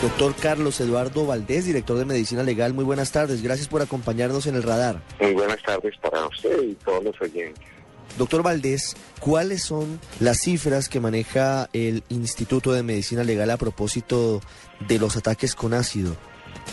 Doctor Carlos Eduardo Valdés, director de Medicina Legal, muy buenas tardes. Gracias por acompañarnos en el radar. Muy buenas tardes para usted y todos los oyentes. Doctor Valdés, ¿cuáles son las cifras que maneja el Instituto de Medicina Legal a propósito de los ataques con ácido?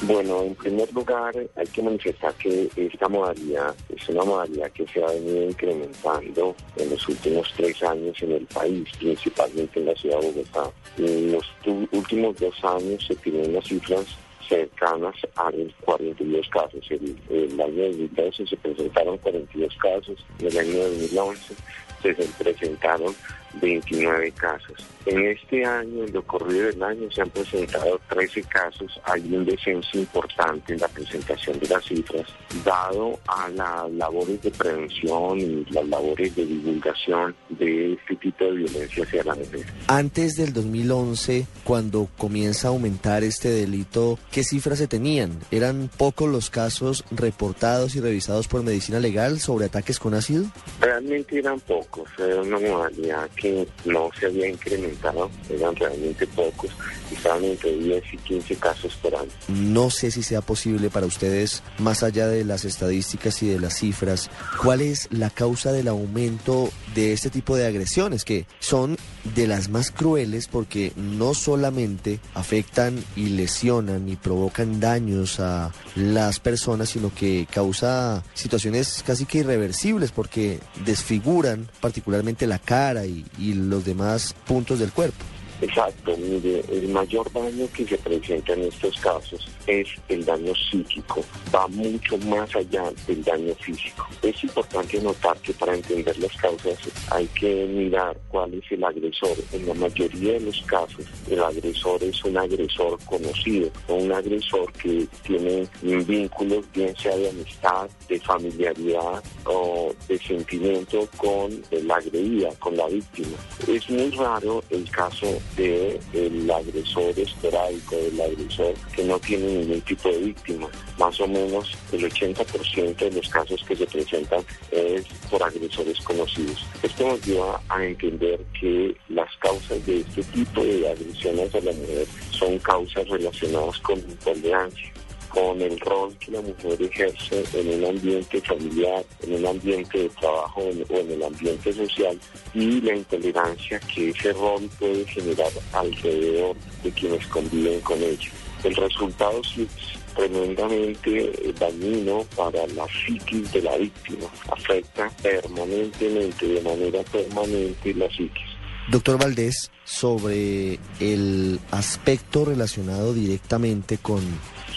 Bueno, en primer lugar hay que manifestar que esta modalidad es una modalidad que se ha venido incrementando en los últimos tres años en el país, principalmente en la ciudad de Bogotá. En los últimos dos años se tienen unas cifras cercanas a los 42 casos. El, el año 2012 se presentaron 42 casos, en el año 2011 se presentaron 29 casos. En este año, en lo corrido del año, se han presentado 13 casos. Hay un descenso importante en la presentación de las cifras, dado a las labores de prevención y las labores de divulgación de este tipo de violencia hacia la mujer. Antes del 2011, cuando comienza a aumentar este delito, ¿qué cifras se tenían? ¿Eran pocos los casos reportados y revisados por medicina legal sobre ataques con ácido? Realmente eran pocos, era una modalidad que no se había incrementado, eran realmente pocos, estaban entre 10 y 15 casos por año. No sé si sea posible para ustedes, más allá de las estadísticas y de las cifras, ¿cuál es la causa del aumento de este tipo de agresiones que son de las más crueles porque no solamente afectan y lesionan y provocan daños a las personas, sino que causa situaciones casi que irreversibles porque desfiguran particularmente la cara y, y los demás puntos del cuerpo. Exacto, mire, el mayor daño que se presenta en estos casos es el daño psíquico, va mucho más allá del daño físico. Es importante notar que para entender las causas hay que mirar cuál es el agresor. En la mayoría de los casos, el agresor es un agresor conocido un agresor que tiene vínculos, bien sea de amistad, de familiaridad o de sentimiento con la agredida, con la víctima. Es muy raro el caso del el agresor esporádico, del agresor que no tiene ningún tipo de víctima. Más o menos el 80% de los casos que se presentan es por agresores conocidos. Esto nos lleva a entender que las causas de este tipo de agresiones a la mujer son causas relacionadas con intolerancia con el rol que la mujer ejerce en un ambiente familiar, en un ambiente de trabajo o en el ambiente social y la intolerancia que ese rol puede generar alrededor de quienes conviven con ella. El resultado sí es tremendamente dañino para la psiquis de la víctima, afecta permanentemente, de manera permanente la psiquis. Doctor Valdés, sobre el aspecto relacionado directamente con,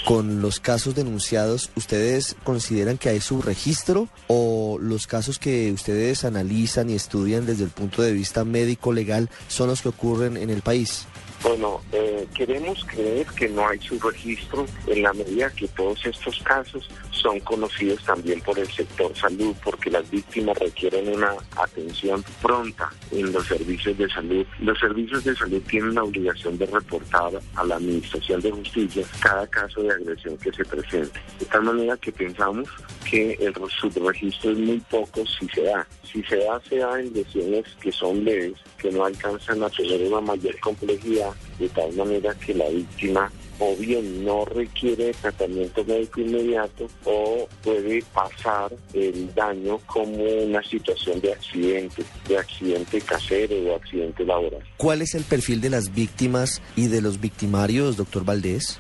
con los casos denunciados, ¿ustedes consideran que hay subregistro o los casos que ustedes analizan y estudian desde el punto de vista médico-legal son los que ocurren en el país? Bueno, eh, queremos creer que no hay subregistro en la medida que todos estos casos son conocidos también por el sector salud, porque las víctimas requieren una atención pronta en los servicios de salud. Los servicios de salud tienen la obligación de reportar a la Administración de Justicia cada caso de agresión que se presente. De tal manera que pensamos que el subregistro es muy poco si se da. Si se da, se da en lesiones que son leves, que no alcanzan a tener una mayor complejidad, de tal manera que la víctima o bien no requiere tratamiento médico inmediato o puede pasar el daño como una situación de accidente, de accidente casero o accidente laboral. ¿Cuál es el perfil de las víctimas y de los victimarios, doctor Valdés?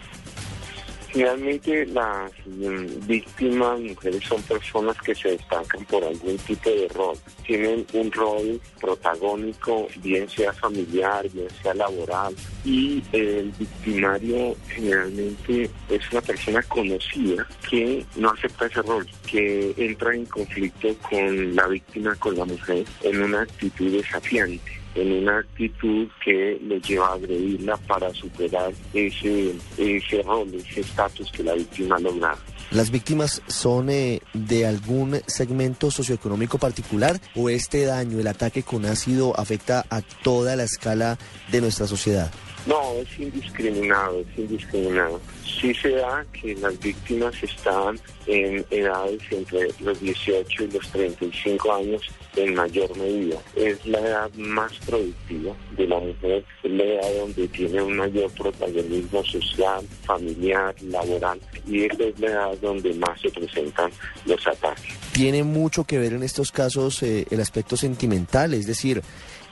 Finalmente, las mm, víctimas mujeres son personas que se destacan por algún tipo de rol. Tienen un rol protagónico, bien sea familiar, bien sea laboral. Y el victimario generalmente es una persona conocida que no acepta ese rol, que entra en conflicto con la víctima, con la mujer, en una actitud desafiante en una actitud que le lleva a agredirla para superar ese, ese rol, ese estatus que la víctima ha. ¿Las víctimas son eh, de algún segmento socioeconómico particular o este daño, el ataque con ácido, afecta a toda la escala de nuestra sociedad? No, es indiscriminado, es indiscriminado. Sí se da que las víctimas están en edades entre los 18 y los 35 años en mayor medida. Es la edad más productiva de la mujer, es la edad donde tiene un mayor protagonismo social, familiar, laboral y esta es la edad donde más se presentan los ataques. Tiene mucho que ver en estos casos eh, el aspecto sentimental, es decir,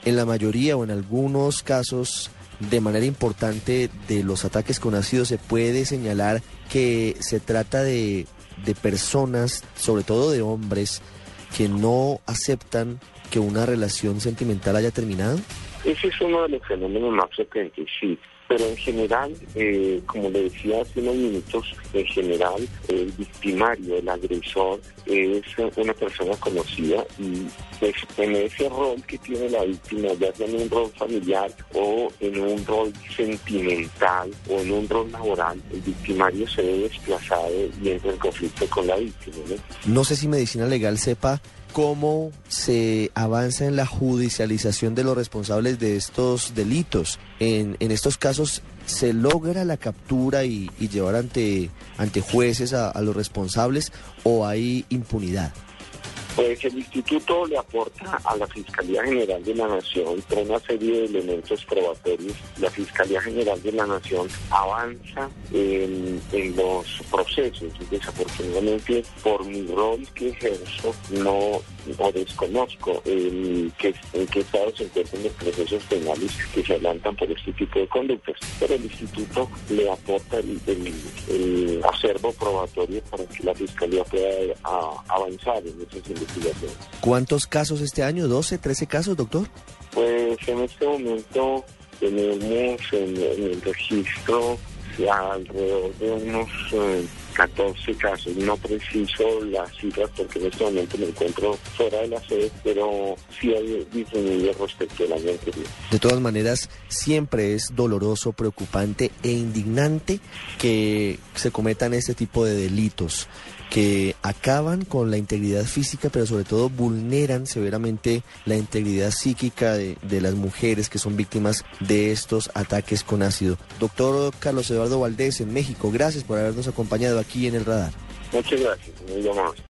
en la mayoría o en algunos casos de manera importante de los ataques con ácido se puede señalar que se trata de, de personas, sobre todo de hombres, que no aceptan que una relación sentimental haya terminado? Ese es uno de los fenómenos más frecuentes, sí. Pero en general, eh, como le decía hace unos minutos, en general el victimario, el agresor, es una persona conocida y pues, en ese rol que tiene la víctima, ya sea en un rol familiar o en un rol sentimental o en un rol laboral, el victimario se ve desplazado y entra en conflicto con la víctima. ¿no? no sé si Medicina Legal sepa cómo se avanza en la judicialización de los responsables de estos delitos. En, en estos casos se logra la captura y, llevar ante, ante jueces a los responsables o hay impunidad. Pues el instituto le aporta a la Fiscalía General de la Nación una serie de elementos probatorios. La Fiscalía General de la Nación avanza en, en los procesos. Desafortunadamente, por mi rol que ejerzo, no o desconozco en qué, en qué estado se encuentran los procesos penales que se adelantan por este tipo de conductas. Pero el instituto le aporta el, el, el acervo probatorio para que la Fiscalía pueda a, avanzar en esas investigaciones. ¿Cuántos casos este año? ¿12, 13 casos, doctor? Pues en este momento tenemos en, en el registro alrededor de unos eh, 14 casos. No preciso las cifras porque en este momento me encuentro fuera de la sede, pero sí hay disminuido respecto al año anterior. De todas maneras, siempre es doloroso, preocupante e indignante que se cometan este tipo de delitos que acaban con la integridad física, pero sobre todo vulneran severamente la integridad psíquica de, de, las mujeres que son víctimas de estos ataques con ácido. Doctor Carlos Eduardo Valdés en México, gracias por habernos acompañado aquí en el radar. Muchas gracias, muy.